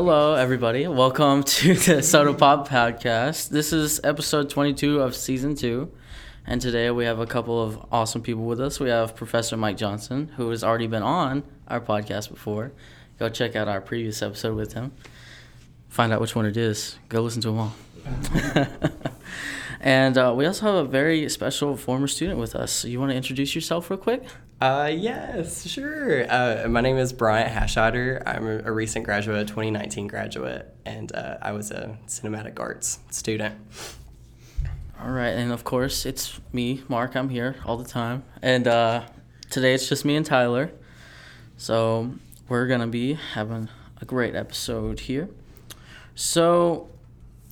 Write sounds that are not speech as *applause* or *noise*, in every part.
Hello, everybody. Welcome to *laughs* the SOTA Pop Podcast. This is episode 22 of season two. And today we have a couple of awesome people with us. We have Professor Mike Johnson, who has already been on our podcast before. Go check out our previous episode with him. Find out which one it is. Go listen to them all. *laughs* and uh, we also have a very special former student with us. You want to introduce yourself real quick? Uh, yes, sure. Uh, my name is Bryant Hasheider. I'm a, a recent graduate, 2019 graduate, and uh, I was a cinematic arts student. All right, and of course, it's me, Mark. I'm here all the time. And uh, today it's just me and Tyler. So we're going to be having a great episode here. So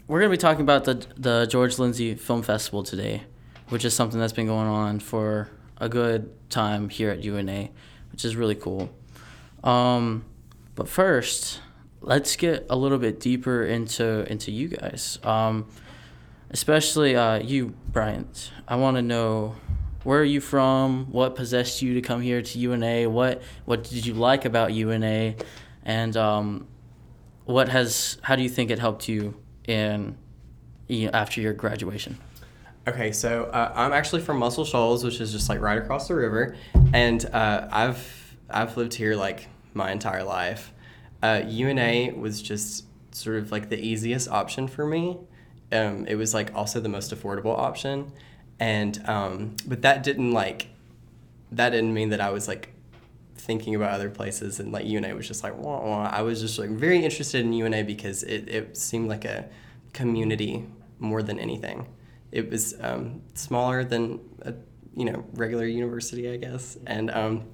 we're going to be talking about the, the George Lindsey Film Festival today, which is something that's been going on for a good time here at UNA, which is really cool. Um, but first, let's get a little bit deeper into into you guys. Um, especially uh, you, Bryant. I want to know where are you from? What possessed you to come here to UNA? What what did you like about UNA? And um, what has how do you think it helped you in you know, after your graduation? Okay, so uh, I'm actually from Muscle Shoals, which is just like right across the river, and uh, I've I've lived here like my entire life. Uh, UNA was just sort of like the easiest option for me. Um, it was like also the most affordable option, and um, but that didn't like that didn't mean that I was like thinking about other places and like UNA was just like wah, wah. I was just like very interested in UNA because it, it seemed like a community more than anything. It was um, smaller than a you know regular university, I guess, and um,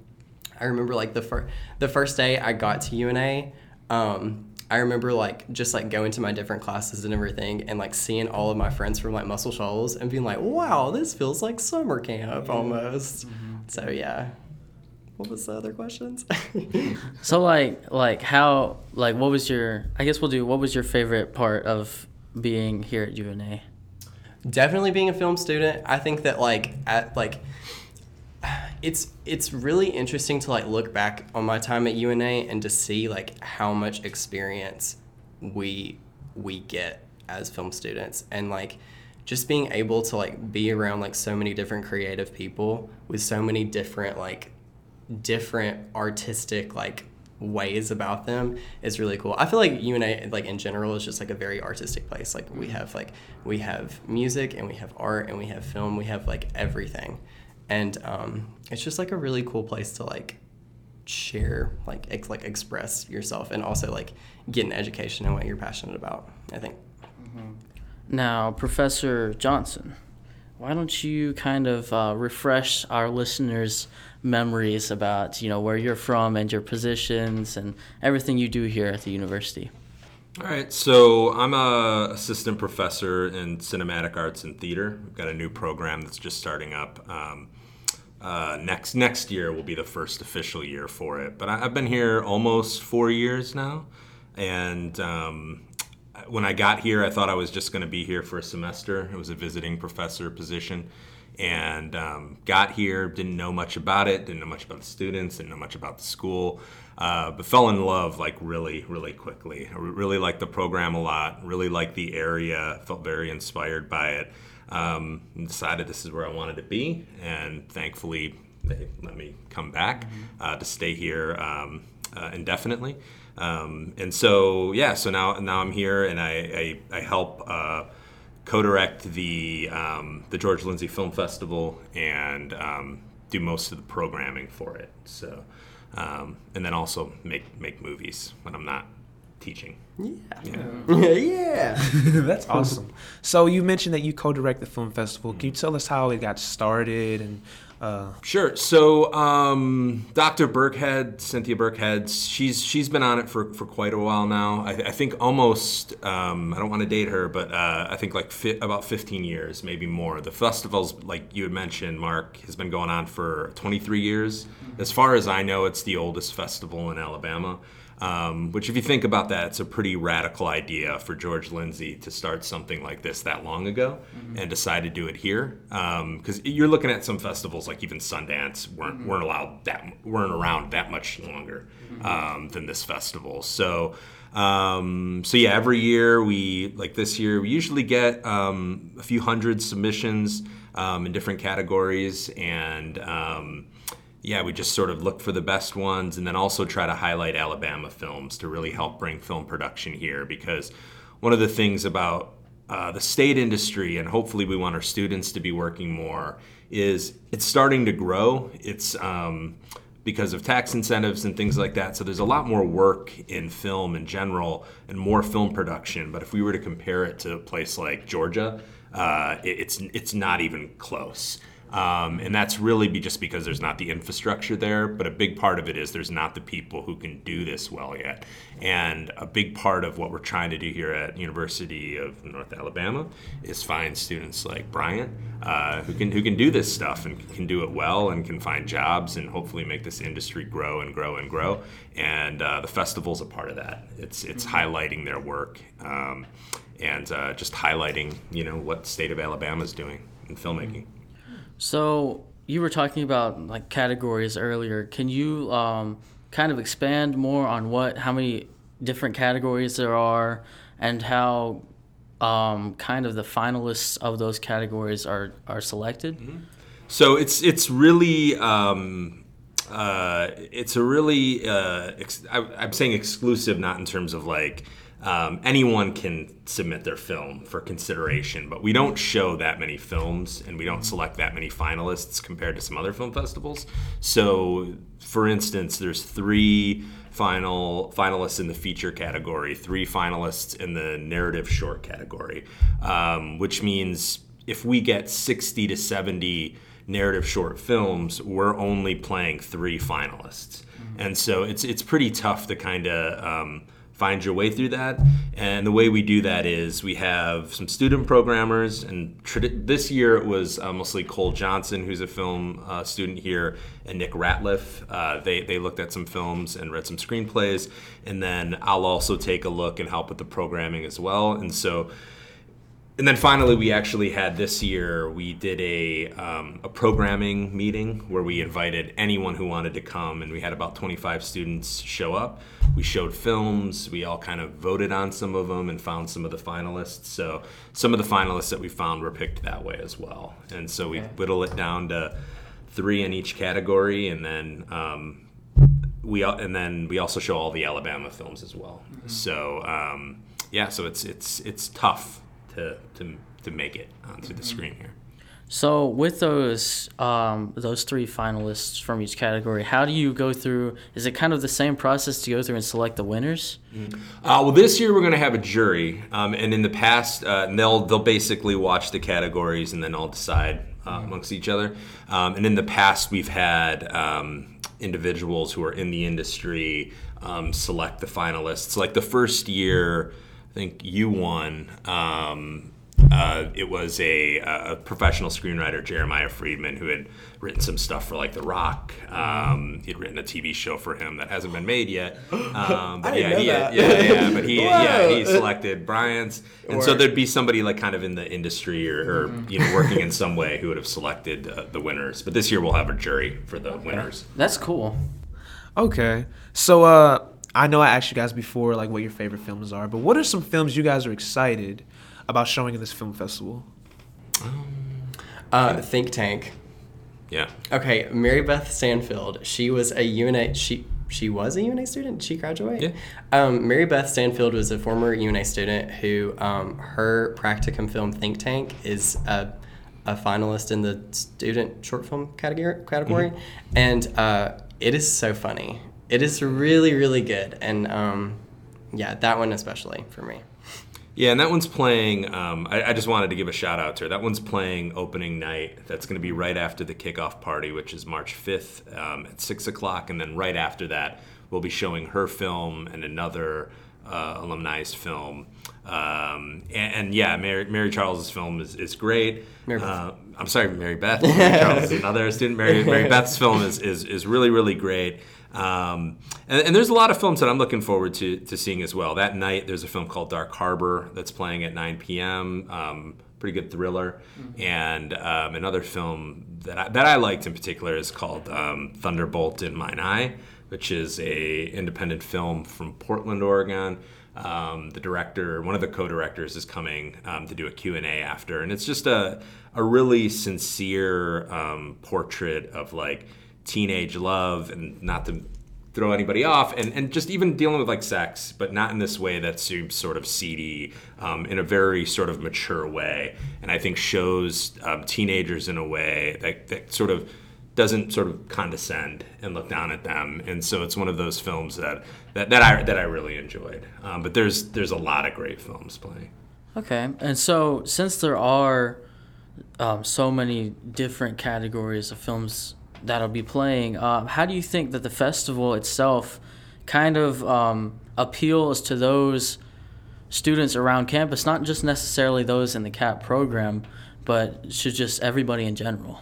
I remember like the first the first day I got to UNA. Um, I remember like just like going to my different classes and everything and like seeing all of my friends from like Muscle Shoals and being like, wow, this feels like summer camp almost. Mm-hmm. So yeah. What was the other questions? *laughs* so like like how like what was your I guess we'll do what was your favorite part of being here at UNA? Definitely being a film student. I think that like at like it's it's really interesting to like look back on my time at UNA and to see like how much experience we we get as film students and like just being able to like be around like so many different creative people with so many different like different artistic like ways about them is really cool. I feel like UNA like in general is just like a very artistic place. Like we have like we have music and we have art and we have film. We have like everything and um, it's just like a really cool place to like share like ex- like express yourself and also like get an education in what you're passionate about i think mm-hmm. now professor johnson why don't you kind of uh, refresh our listeners memories about you know where you're from and your positions and everything you do here at the university all right, so I'm a assistant professor in cinematic arts and theater. We've got a new program that's just starting up. Um, uh, next next year will be the first official year for it. But I, have been here almost four years now, and um, when I got here, I thought I was just going to be here for a semester. It was a visiting professor position, and um, got here, didn't know much about it, didn't know much about the students, didn't know much about the school, uh, but fell in love like really, really quickly. I really liked the program a lot. Really liked the area. Felt very inspired by it um, decided this is where I wanted to be, and thankfully they let me come back mm-hmm. uh, to stay here um, uh, indefinitely. Um, and so yeah, so now now I'm here, and I I, I help uh, co-direct the um, the George Lindsey Film Festival and um, do most of the programming for it. So. Um, and then also make make movies when I'm not teaching. Yeah. Yeah. yeah. *laughs* *laughs* That's awesome. *laughs* So you mentioned that you co-direct the film festival. Can you tell us how it got started and uh... Sure. So, um, Dr. Burkhead, Cynthia Burkhead, she's she's been on it for, for quite a while now. I, I think almost. Um, I don't want to date her, but uh, I think like fi- about 15 years, maybe more. The festival's like you had mentioned, Mark, has been going on for 23 years. As far as I know, it's the oldest festival in Alabama. Um, which, if you think about that, it's a pretty radical idea for George Lindsey to start something like this that long ago mm-hmm. and decide to do it here. Because um, you're looking at some festivals like even Sundance weren't mm-hmm. weren't allowed that weren't around that much longer mm-hmm. um, than this festival. So. Um, so yeah, every year we like this year we usually get um, a few hundred submissions um, in different categories, and um, yeah, we just sort of look for the best ones, and then also try to highlight Alabama films to really help bring film production here because one of the things about uh, the state industry, and hopefully we want our students to be working more, is it's starting to grow. It's um, because of tax incentives and things like that. So there's a lot more work in film in general and more film production. But if we were to compare it to a place like Georgia, uh, it, it's it's not even close. Um, and that's really be just because there's not the infrastructure there. But a big part of it is there's not the people who can do this well yet. And a big part of what we're trying to do here at University of North Alabama is find students like Bryant uh, who can who can do this stuff and can do it well and can find jobs and hopefully make this industry grow and grow and grow. And uh, the festival's a part of that. It's it's highlighting their work. Um, and uh, just highlighting, you know, what state of Alabama is doing in filmmaking. So you were talking about like categories earlier. Can you um, kind of expand more on what, how many different categories there are, and how um, kind of the finalists of those categories are are selected? So it's it's really um, uh, it's a really uh, ex- I, I'm saying exclusive, not in terms of like um, anyone can submit their film for consideration, but we don't show that many films and we don't select that many finalists compared to some other film festivals. So, for instance, there's three final finalists in the feature category, three finalists in the narrative short category, um, which means if we get 60 to 70 narrative short films, we're only playing three finalists, and so it's it's pretty tough to kind of um, find your way through that. And the way we do that is we have some student programmers, and tradi- this year it was uh, mostly Cole Johnson, who's a film uh, student here, and Nick Ratliff. Uh, they, they looked at some films and read some screenplays, and then I'll also take a look and help with the programming as well. And so and then finally, we actually had this year. We did a um, a programming meeting where we invited anyone who wanted to come, and we had about 25 students show up. We showed films. We all kind of voted on some of them and found some of the finalists. So some of the finalists that we found were picked that way as well. And so we whittle it down to three in each category, and then um, we and then we also show all the Alabama films as well. So um, yeah, so it's it's it's tough to to to make it onto the screen here. So with those um, those three finalists from each category, how do you go through? Is it kind of the same process to go through and select the winners? Uh, well, this year we're going to have a jury, um, and in the past, uh, they'll they'll basically watch the categories and then all decide uh, amongst each other. Um, and in the past, we've had um, individuals who are in the industry um, select the finalists. Like the first year, I think you won. Um, uh, it was a, a professional screenwriter, Jeremiah Friedman, who had written some stuff for like The Rock. Um, he'd written a TV show for him that hasn't been made yet. *gasps* Um, but I didn't yeah, know he, that. yeah, yeah, but he, *laughs* yeah, he selected Bryant's, and so there'd be somebody like kind of in the industry or, or you know working in some way who would have selected uh, the winners. But this year we'll have a jury for the winners. That's cool. Okay. So uh I know I asked you guys before like what your favorite films are, but what are some films you guys are excited about showing in this film festival? Uh, Think Tank. Yeah. Okay, Mary Beth Stanfield. She was a UNA. She she was a UNA student. She graduated. Yeah. Um, Mary Beth Stanfield was a former UNA student who um, her practicum film Think Tank is a, a finalist in the student short film category. category. And uh, it is so funny. It is really really good. And um, yeah, that one especially for me. Yeah, and that one's playing. Um, I, I just wanted to give a shout out to her. That one's playing opening night. That's going to be right after the kickoff party, which is March 5th um, at 6 o'clock. And then right after that, we'll be showing her film and another uh, alumni's film. Um, and, and yeah, Mary, Mary Charles's film is, is great. Uh, I'm sorry, Mary Beth. Mary Charles is another student. Mary, Mary *laughs* Beth's film is, is, is really, really great. Um, and, and there's a lot of films that I'm looking forward to, to seeing as well. That night, there's a film called Dark Harbor that's playing at 9 p.m. Um, pretty good thriller. And um, another film that I, that I liked in particular is called um, Thunderbolt in Mine Eye, which is a independent film from Portland, Oregon. Um, the director, one of the co-directors, is coming um, to do a Q and A after, and it's just a a really sincere um, portrait of like teenage love, and not to throw anybody off, and, and just even dealing with like sex, but not in this way that seems sort of seedy, um, in a very sort of mature way, and I think shows um, teenagers in a way that that sort of doesn't sort of condescend and look down at them, and so it's one of those films that that, that I that I really enjoyed. Um, but there's there's a lot of great films playing. Okay, and so since there are um, so many different categories of films that'll be playing, uh, how do you think that the festival itself kind of um, appeals to those students around campus, not just necessarily those in the CAP program, but to just everybody in general?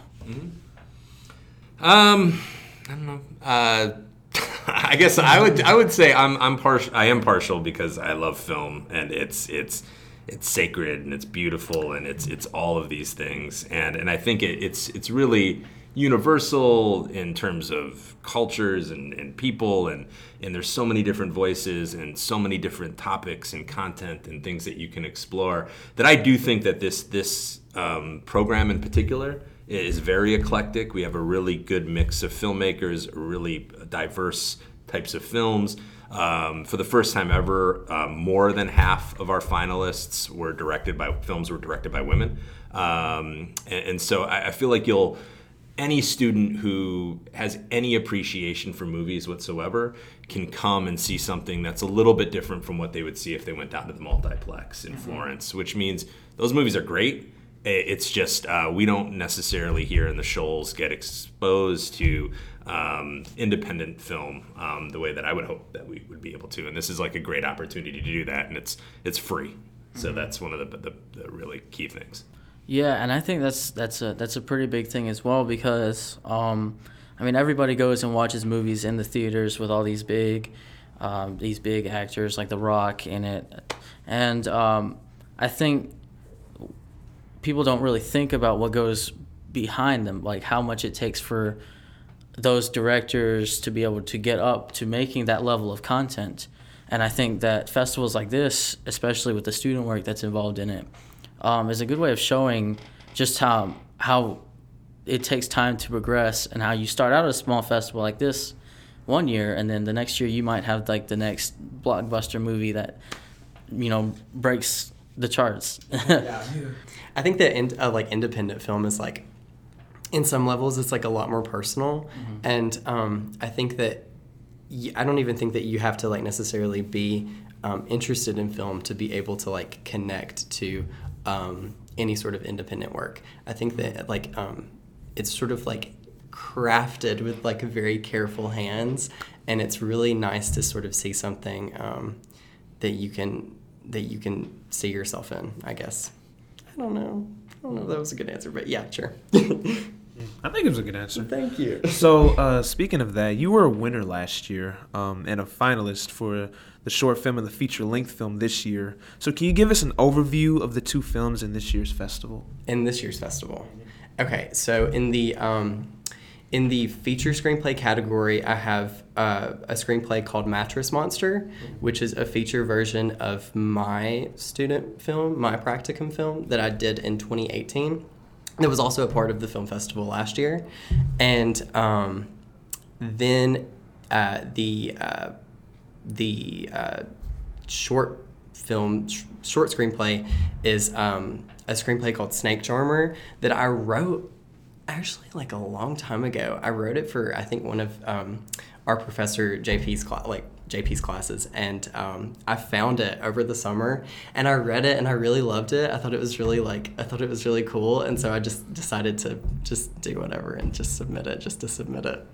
Um, I don't know. Uh, *laughs* I guess I would I would say I'm I'm partial. I am partial because I love film and it's it's it's sacred and it's beautiful and it's it's all of these things and and I think it, it's it's really universal in terms of cultures and, and people and and there's so many different voices and so many different topics and content and things that you can explore that I do think that this this um, program in particular is very eclectic. We have a really good mix of filmmakers, really diverse types of films. Um, for the first time ever, um, more than half of our finalists were directed by films were directed by women, um, and, and, so I, I feel like you'll any student who has any appreciation for movies whatsoever can come and see something that's a little bit different from what they would see if they went down to the multiplex in Florence, which means those movies are great it's just uh, we don't necessarily here in the shoals get exposed to um, independent film um, the way that I would hope that we would be able to. And this is like a great opportunity to do that, and it's it's free. So mm-hmm. that's one of the, the, the, really key things. Yeah, and I think that's that's a that's a pretty big thing as well because um, I mean everybody goes and watches movies in the theaters with all these big um, these big actors like The Rock in it, and um, I think people don't really think about what goes behind them, like how much it takes for those directors to be able to get up to making that level of content. And I think that festivals like this, especially with the student work that's involved in it, um, is a good way of showing just how how it takes time to progress and how you start out at a small festival like this one year and then the next year you might have like the next blockbuster movie that you know breaks the charts. *laughs* yeah. I think that in, uh, like independent film is like in some levels it's like a lot more personal, mm-hmm. and um, I think that y- I don't even think that you have to like necessarily be um, interested in film to be able to like connect to um, any sort of independent work. I think that like um, it's sort of like crafted with like very careful hands, and it's really nice to sort of see something um, that you can that you can see yourself in. I guess. I don't know. I don't know if that was a good answer, but yeah, sure. *laughs* I think it was a good answer. Thank you. So, uh, speaking of that, you were a winner last year um, and a finalist for the short film and the feature length film this year. So, can you give us an overview of the two films in this year's festival? In this year's festival. Okay, so in the um, in the feature screenplay category, I have uh, a screenplay called Mattress Monster, which is a feature version of my student film, my practicum film that I did in 2018. That was also a part of the film festival last year. And um, then uh, the, uh, the uh, short film, sh- short screenplay is um, a screenplay called Snake Charmer that I wrote actually like a long time ago. I wrote it for I think one of um, our professor JP's class, like JP's classes, and um, I found it over the summer, and I read it, and I really loved it. I thought it was really like I thought it was really cool, and so I just decided to just do whatever and just submit it, just to submit it.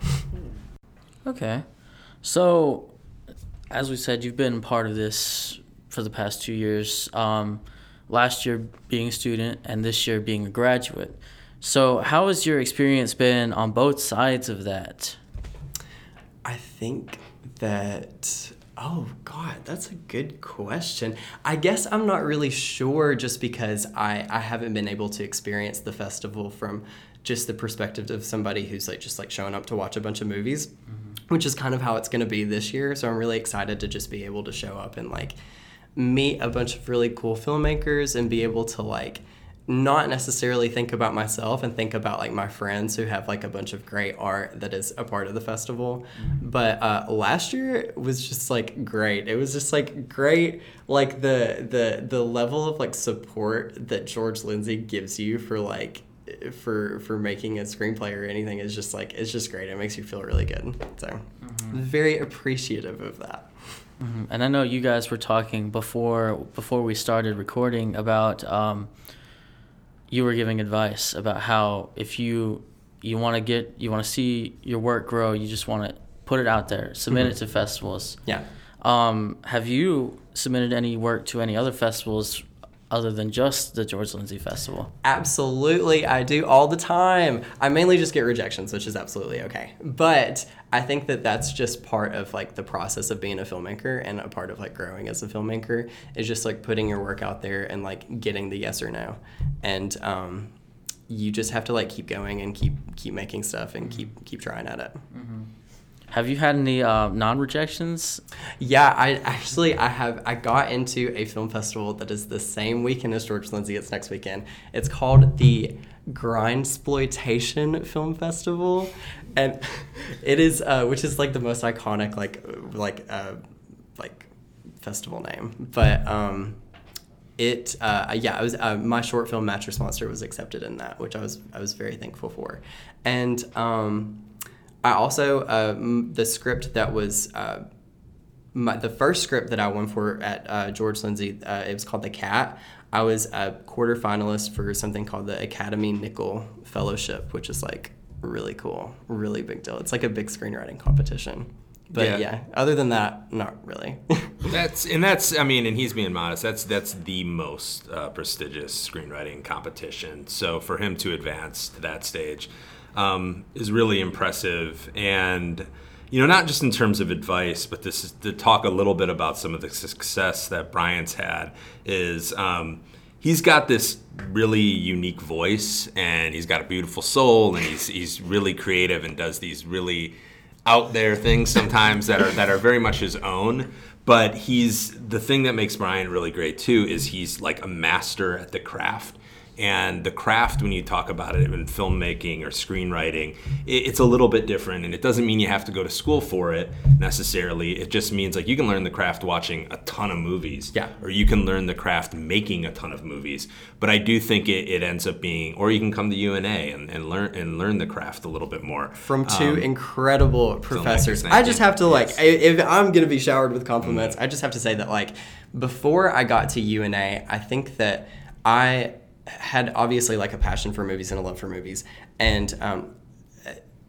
Okay, so as we said, you've been part of this for the past two years. Um, last year being a student, and this year being a graduate. So, how has your experience been on both sides of that? I think that oh god that's a good question i guess i'm not really sure just because i i haven't been able to experience the festival from just the perspective of somebody who's like just like showing up to watch a bunch of movies mm-hmm. which is kind of how it's going to be this year so i'm really excited to just be able to show up and like meet a bunch of really cool filmmakers and be able to like not necessarily think about myself and think about like my friends who have like a bunch of great art that is a part of the festival. But uh, last year was just like great. It was just like great like the the the level of like support that george lindsey gives you for like for for making a screenplay or anything is just like it's just great. It makes you feel really good. So very appreciative of that. Mhm. And I know you guys were talking before before we started recording about um, you were giving advice about how if you you want to get you want to see your work grow, you just want to put it out there, submit it to festivals. yeah Um, have you submitted any work to any other festivals other than just the George Lindsey Festival? Absolutely, I do all the time. I mainly just get rejections, which is absolutely okay. But I think that that's just part of like the process of being a filmmaker and a part of like growing as a filmmaker is just like putting your work out there and like getting the yes or no. And um, you just have to like keep going and keep keep making stuff and keep keep trying at it. Have you had any uh, non-rejections? Yeah, I actually I have I got into a film festival that is the same weekend as George Lindsey. It's next weekend. It's called the Grindsploitation Film Festival, and *laughs* it is uh, which is like the most iconic like like uh, like festival name. But um, it uh, yeah, I was uh, my short film Mattress Monster was accepted in that, which I was I was very thankful for, and um, I also uh, m- the script that was. Uh, my, the first script that I won for at uh, George Lindsey, uh, it was called The Cat. I was a quarter finalist for something called the Academy Nicholl Fellowship, which is like really cool, really big deal. It's like a big screenwriting competition. But Yeah. yeah, other than that, not really. *laughs* That's and that's I mean, and he's being modest. That's that's the most uh, prestigious screenwriting competition. So for him to advance to that stage um, is really impressive. And you know, not just in terms of advice, but this is to talk a little bit about some of the success that Brian's had. Is um, he's got this really unique voice, and he's got a beautiful soul, and he's he's really creative and does these really out there things sometimes that are that are very much his own. But he's the thing that makes Brian really great too is he's like a master at the craft. And the craft, when you talk about it in filmmaking or screenwriting, it, it's a little bit different. And it doesn't mean you have to go to school for it necessarily. It just means like you can learn the craft watching a ton of movies. Yeah. Or you can learn the craft making a ton of movies. But I do think it, it ends up being, or you can come to UNA and, and learn and learn the craft a little bit more. From two um, incredible professors. I just have to like, Yes. if I'm gonna be showered with compliments, mm-hmm. I just have to say that like, before I got to UNA, I think that I had obviously like a passion for movies and a love for movies, and um,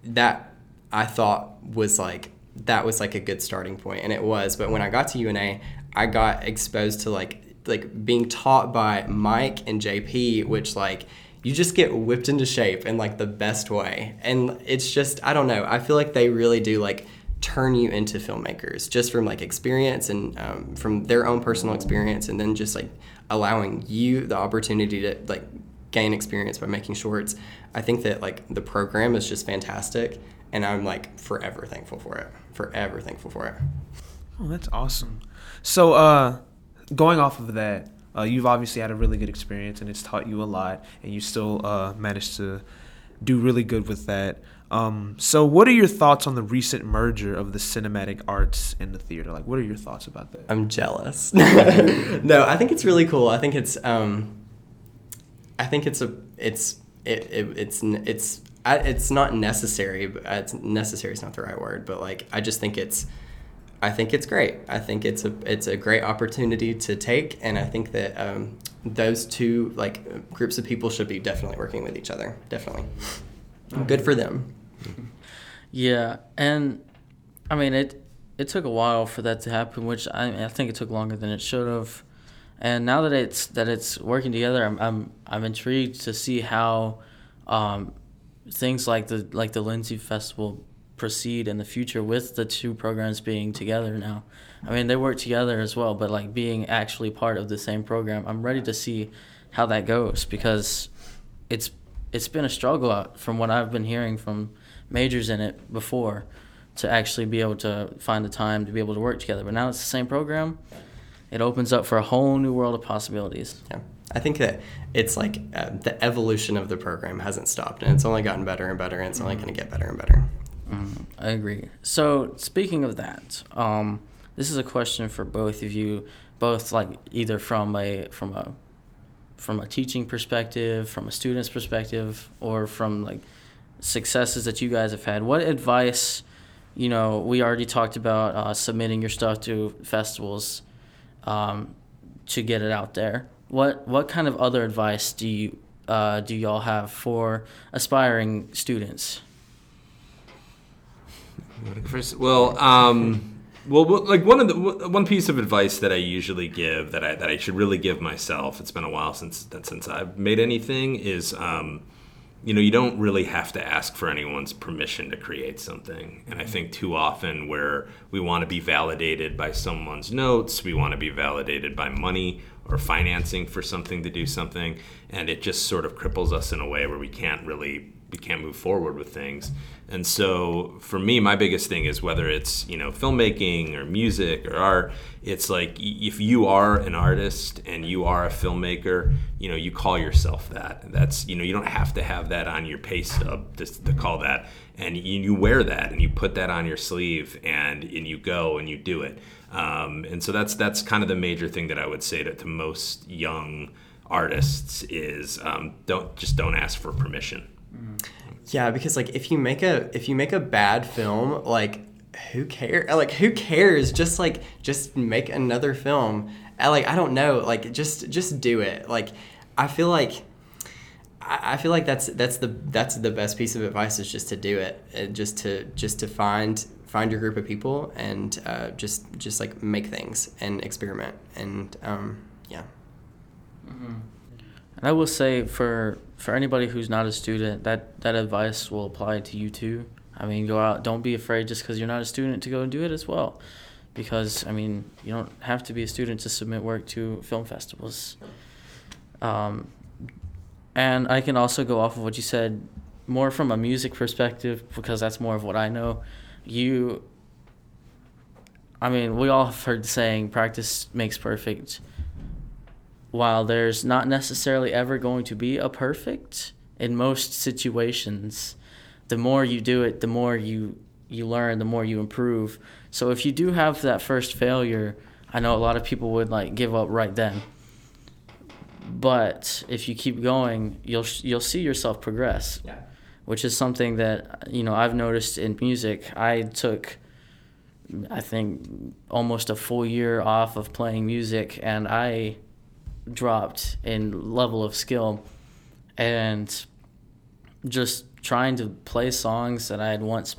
that I thought was like that was like a good starting point, and it was. But when I got to UNA, I got exposed to like like being taught by Mike and JP, which like you just get whipped into shape in like the best way, and it's just I don't know. I feel like they really do like turn you into filmmakers just from like experience and um, from their own personal experience, and then just like allowing you the opportunity to like gain experience by making shorts. I think that like the program is just fantastic, and I'm like forever thankful for it. Forever thankful for it. Oh, that's awesome. So, uh, going off of that, uh, you've obviously had a really good experience, and it's taught you a lot, and you still uh, managed to do really good with that. Um, so, what are your thoughts on the recent merger of the cinematic arts and the theater? Like, what are your thoughts about that? I'm jealous. *laughs* no, I think it's really cool. I think it's um, I think it's a it's it, it it's it's it's not necessary. But uh, it's necessary is not the right word, but like I just think it's I think it's great. I think it's a it's a great opportunity to take, and I think that um, those two like groups of people should be definitely working with each other. Definitely, good for them. *laughs* Yeah, and I mean it. It took a while for that to happen, which I, I think it took longer than it should have. And now that it's that it's working together, I'm I'm, I'm intrigued to see how um, things like the like the Lindsey Festival proceed in the future with the two programs being together now. I mean, they work together as well, but like being actually part of the same program, I'm ready to see how that goes because it's it's been a struggle from what I've been hearing from majors in it before to actually be able to find the time to be able to work together. But now it's the same program. it opens up for a whole new world of possibilities. Yeah. I think that it's like uh, the evolution of the program hasn't stopped, and it's only gotten better and better, and it's only going to get better and better. Mm, I agree. So speaking of that, um, this is a question for both of you, both like either from a from a from a teaching perspective, from a student's perspective, or from like successes that you guys have had. What advice, you know, we already talked about uh, submitting your stuff to festivals um, to get it out there. What what kind of other advice do you uh, do y'all have for aspiring students? Well, um, well, like one of the one piece of advice that I usually give that I that I should really give myself. It's been a while since since I've made anything. Is um, you know you don't really have to ask for anyone's permission to create something. And I think too often where we want to be validated by someone's notes, we want to be validated by money or financing for something to do something, and it just sort of cripples us in a way where we can't really we can't move forward with things. And so for me, my biggest thing is whether it's you know filmmaking or music or art. It's like if you are an artist and you are a filmmaker, you know you call yourself that. That's you know you don't have to have that on your pay stub to, to call that, and you, you wear that and you put that on your sleeve and and you go and you do it. Um, and so that's that's kind of the major thing that I would say to, to most young artists is um, don't just don't ask for permission. Yeah, because like if you make a if you make a bad film, like who cares? Like who cares? Just like just make another film. I, like I don't know. Like just just do it. Like I feel like I I feel like that's that's the that's the best piece of advice is just to do it. Uh, Just to just to find find your group of people and uh, just just like make things and experiment and um, yeah. Mm-hmm. And I will say for for anybody who's not a student, that that advice will apply to you too. I mean, go out. Don't be afraid just because you're not a student to go and do it as well, because I mean, you don't have to be a student to submit work to film festivals. Um, and I can also go off of what you said, more from a music perspective, because that's more of what I know. You. I mean, we all have heard the saying, "Practice makes perfect." While there's not necessarily ever going to be a perfect in most situations the more you do it the more you you learn the more you improve. So if you do have that first failure i know a lot of people would like give up right then. But if you keep going you'll you'll see yourself progress Yeah. which is something that you know I've noticed in music. I took I think almost a full year off of playing music and I dropped in level of skill and just trying to play songs that I had once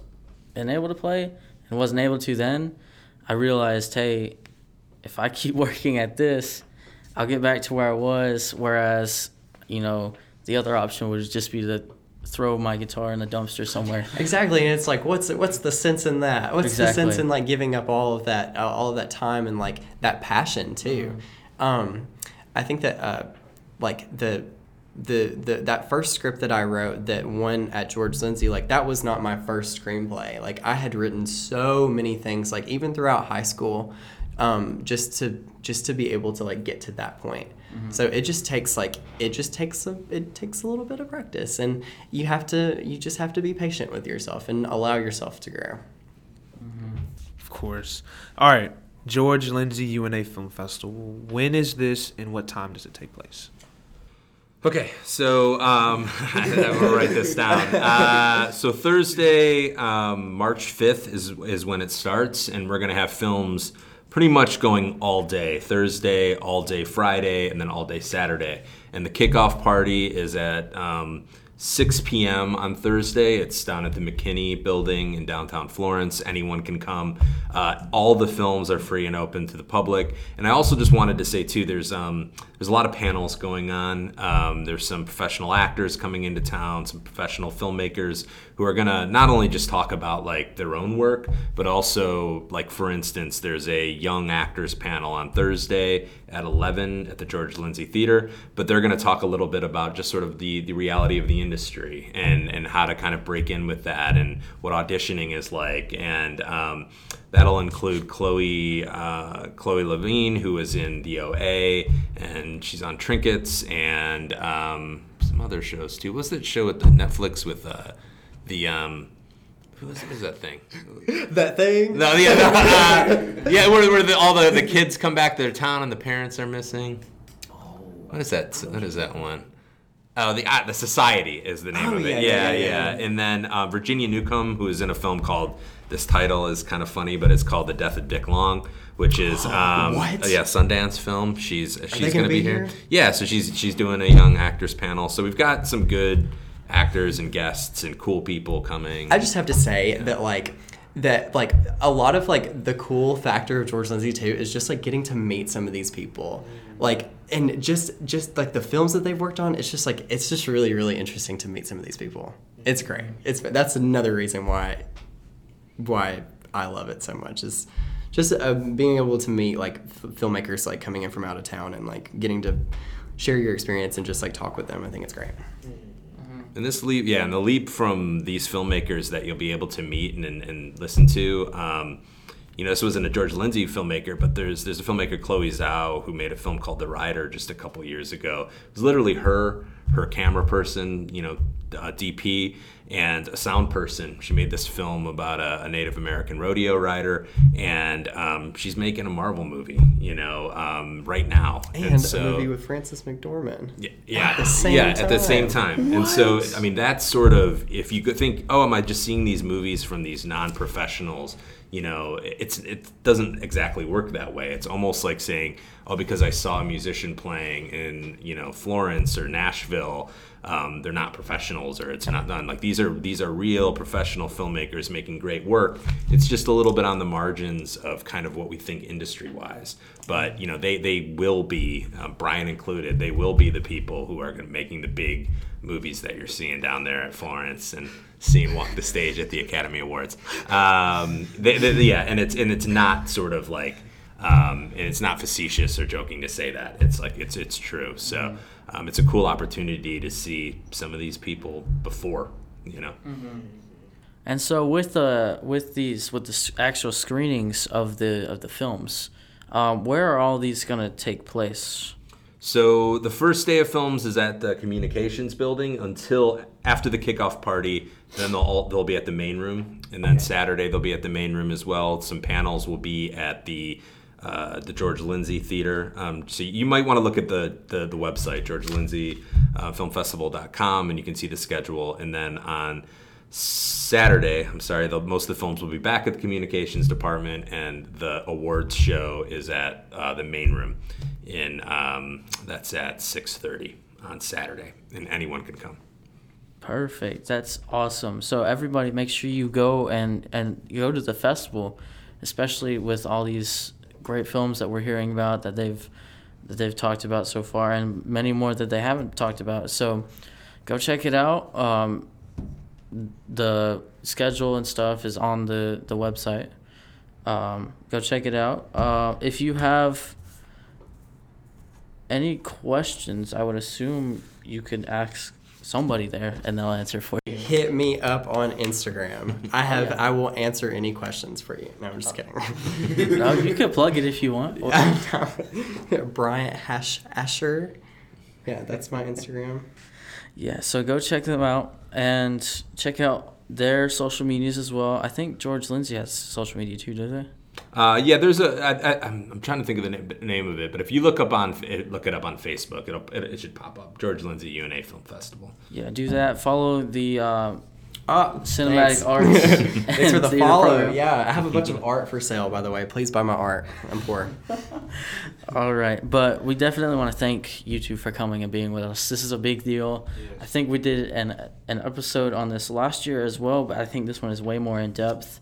been able to play and wasn't able to then, I realized, hey, if I keep *laughs* working at this, I'll get back to where I was. Whereas, you know, the other option would just be to throw my guitar in the dumpster somewhere. *laughs* Exactly, and it's like, what's what's the sense in that? What's the sense in like giving up all of that, uh, all of that time and like that passion too? Um, I think that uh, like the, the the that first script that I wrote that won at George Lindsey, like that was not my first screenplay. Like I had written so many things, like even throughout high school, um, just to just to be able to like get to that point. So it just takes like it just takes a it takes a little bit of practice, and you have to you just have to be patient with yourself and allow yourself to grow. Of course. All right. George Lindsey UNA Film Festival. When is this and what time does it take place? Okay, so um, *laughs* we'll write this down. Uh, so Thursday, um, March fifth is is when it starts, and we're gonna have films pretty much going all day. Thursday, all day Friday, and then all day Saturday. And the kickoff party is at um, 6 p.m. on Thursday. It's down at the McKinney Building in downtown Florence. Anyone can come. Uh, all the films are free and open to the public. And I also just wanted to say too, there's um, there's a lot of panels going on. Um, there's some professional actors coming into town, some professional filmmakers who are gonna not only just talk about like their own work, but also like for instance, there's a young actors panel on Thursday, at 11 at the George Lindsey Theater. But they're going to talk a little bit about just sort of the, the reality of the industry and, and how to kind of break in with that and what auditioning is like. And um, that'll include Chloe uh, Chloe Levine, who is in the OA, and she's on Trinkets and um, some other shows too. What's that show at the Netflix with uh, the um, who is, what is that thing? *laughs* That thing. No, yeah, no, uh, *laughs* yeah, where, where the, all the, the kids come back to their town and the parents are missing. What is that? What is that one? Oh, the uh, the Society is the name Oh, of it. yeah, Yeah, yeah, yeah. yeah. And then uh, Virginia Newcomb, who is in a film called. This title is kind of funny, but it's called The Death of Dick Long, which is *gasps* um, What? yeah Sundance film. She's she's gonna gonna be be here. here? Yeah, so she's she's doing a young actors panel. So we've got some good actors and guests and cool people coming. I just have to say that like that like a lot of like the cool factor of George Lindsey too is just like getting to meet some of these people. Like and just just like the films that they've worked on, it's just like it's just really really interesting to meet some of these people. It's great. It's that's another reason why why I love it so much is just uh, being able to meet like f- filmmakers like coming in from out of town and like getting to share your experience and just like talk with them. I think it's great. And this leap, yeah, and the leap from these filmmakers that you'll be able to meet and, and, and listen to. Um, you know, this wasn't a George Lindsey filmmaker, but there's there's a filmmaker Chloe Zhao who made a film called The Rider just a couple years ago. It was literally her, her camera person, you know, uh, DP, and a sound person. She made this film about a, a Native American rodeo rider, and um, she's making a Marvel movie, you know, um, right now. And, so, a movie with Frances McDormand. yeah, yeah, At the same yeah, at the same time. time. And so, I mean, that's sort of if you could think, oh, am I just seeing these movies from these non-professionals? You know, it's it doesn't exactly work that way. It's almost like saying, oh, because I saw a musician playing in you know Florence or Nashville, um, they're not professionals or it's not done. Like these are these are real professional filmmakers making great work. It's just a little bit on the margins of kind of what we think industry wise. But you know, they they will be uh, Brian included. They will be the people who are making the big movies that you're seeing down there at Florence and seeing walk the stage at the Academy Awards. Um, they, they, yeah, and it's and it's not sort of like. Um, and it's not facetious or joking to say that. It's like it's it's true. So um, it's a cool opportunity to see some of these people before, you know. And so with the with these with the actual screenings of the of the films, um, where are all these gonna take place? So the first day of films is at the communications building until after the kickoff party. Then they'll all, they'll be at the main room, and then Saturday they'll be at the main room as well. Some panels will be at the uh, the George Lindsey Theater. Um, so you might want to look at the the, the website georgelindseyfilmfestival.com, uh, and you can see the schedule. And then on Saturday, I'm sorry, the, most of the films will be back at the communications department, and the awards show is at uh, the main room. In um, that's at 6:30 on Saturday, and anyone can come. Perfect. That's awesome. So everybody, make sure you go and and go to the festival, especially with all these great films that we're hearing about that they've that they've talked about so far, and many more that they haven't talked about. So go check it out. Um, the schedule and stuff is on the the website. Um, go check it out. Uh, if you have any questions, I would assume you could ask somebody there and they'll answer for you. Hit me up on Instagram. *laughs* I have. I will answer any questions for you. No, I'm just kidding. no, you could plug it if you want. *laughs* *laughs* Bryant Hash Asher. Yeah, that's my Instagram. Yeah, so go check them out and check out their social medias as well. I think George Lindsey has social media too, does he? Uh, yeah, there's a. I, I, I'm, I'm trying to think of the name, name of it, but if you look up on look it up on Facebook, it'll it, it should pop up. George Lindsey UNA Film Festival. Yeah, do that. Follow the uh, Oh, cinematic thanks. arts. *laughs* Thanks *laughs* for the follow. program. Yeah, I have a bunch of art for sale, by the way. Please buy my art. I'm poor. *laughs* All right, but we definitely want to thank you two for coming and being with us. This is a big deal. I think we did an an episode on this last year as well, but I think this one is way more in depth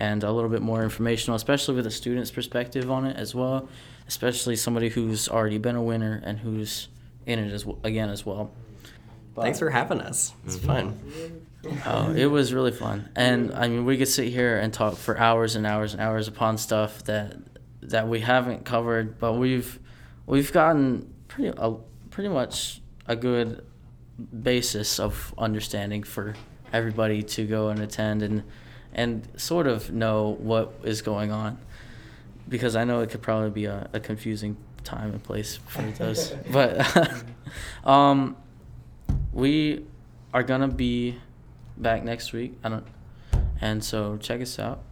and a little bit more informational, especially with a student's perspective on it as well, especially somebody who's already been a winner and who's in it as w- again as well. Thanks for having us. It's mm-hmm. fun. Oh, it was really fun, and I mean, we could sit here and talk for hours and hours and hours upon stuff that that we haven't covered, but we've we've gotten pretty a, pretty much a good basis of understanding for everybody to go and attend and and sort of know what is going on because I know it could probably be a, a confusing time and place for *laughs* those but *laughs* um we are gonna be back next week I don't and so check us out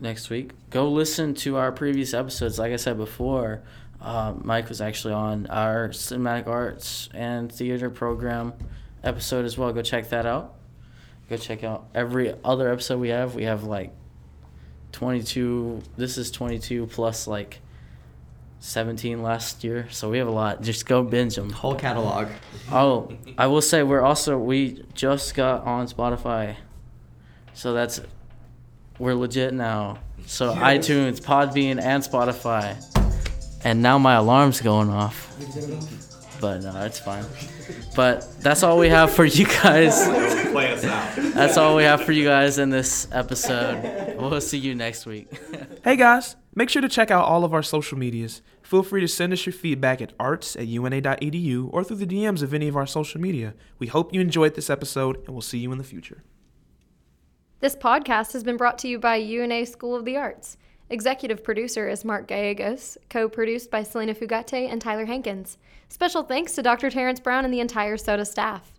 next week. Go listen to our previous episodes. Like I said before, uh, Mike was actually on our cinematic arts and theater program episode as well. Go check that out. Go check out every other episode we have. We have like 22. This is 22 plus like 17 last year. So we have a lot. Just go binge them. Whole catalog. Oh, I will say we're also we just got on Spotify, so that's we're legit now. So iTunes, Podbean, and Spotify, and now my alarm's going off. But no, it's fine. But that's all we have for you guys. *laughs* Play us out. That's all we have for you guys in this episode. We'll see you next week. *laughs* Hey guys, make sure to check out all of our social medias. Feel free to send us your feedback at arts at una.edu or through the DMs of any of our social media. We hope you enjoyed this episode and we'll see you in the future. This podcast has been brought to you by UNA School of the Arts. Executive producer is Mark Gallegos, co produced by Selena Fugate and Tyler Hankins. Special thanks to Dr. Terrence Brown and the entire SOTA staff.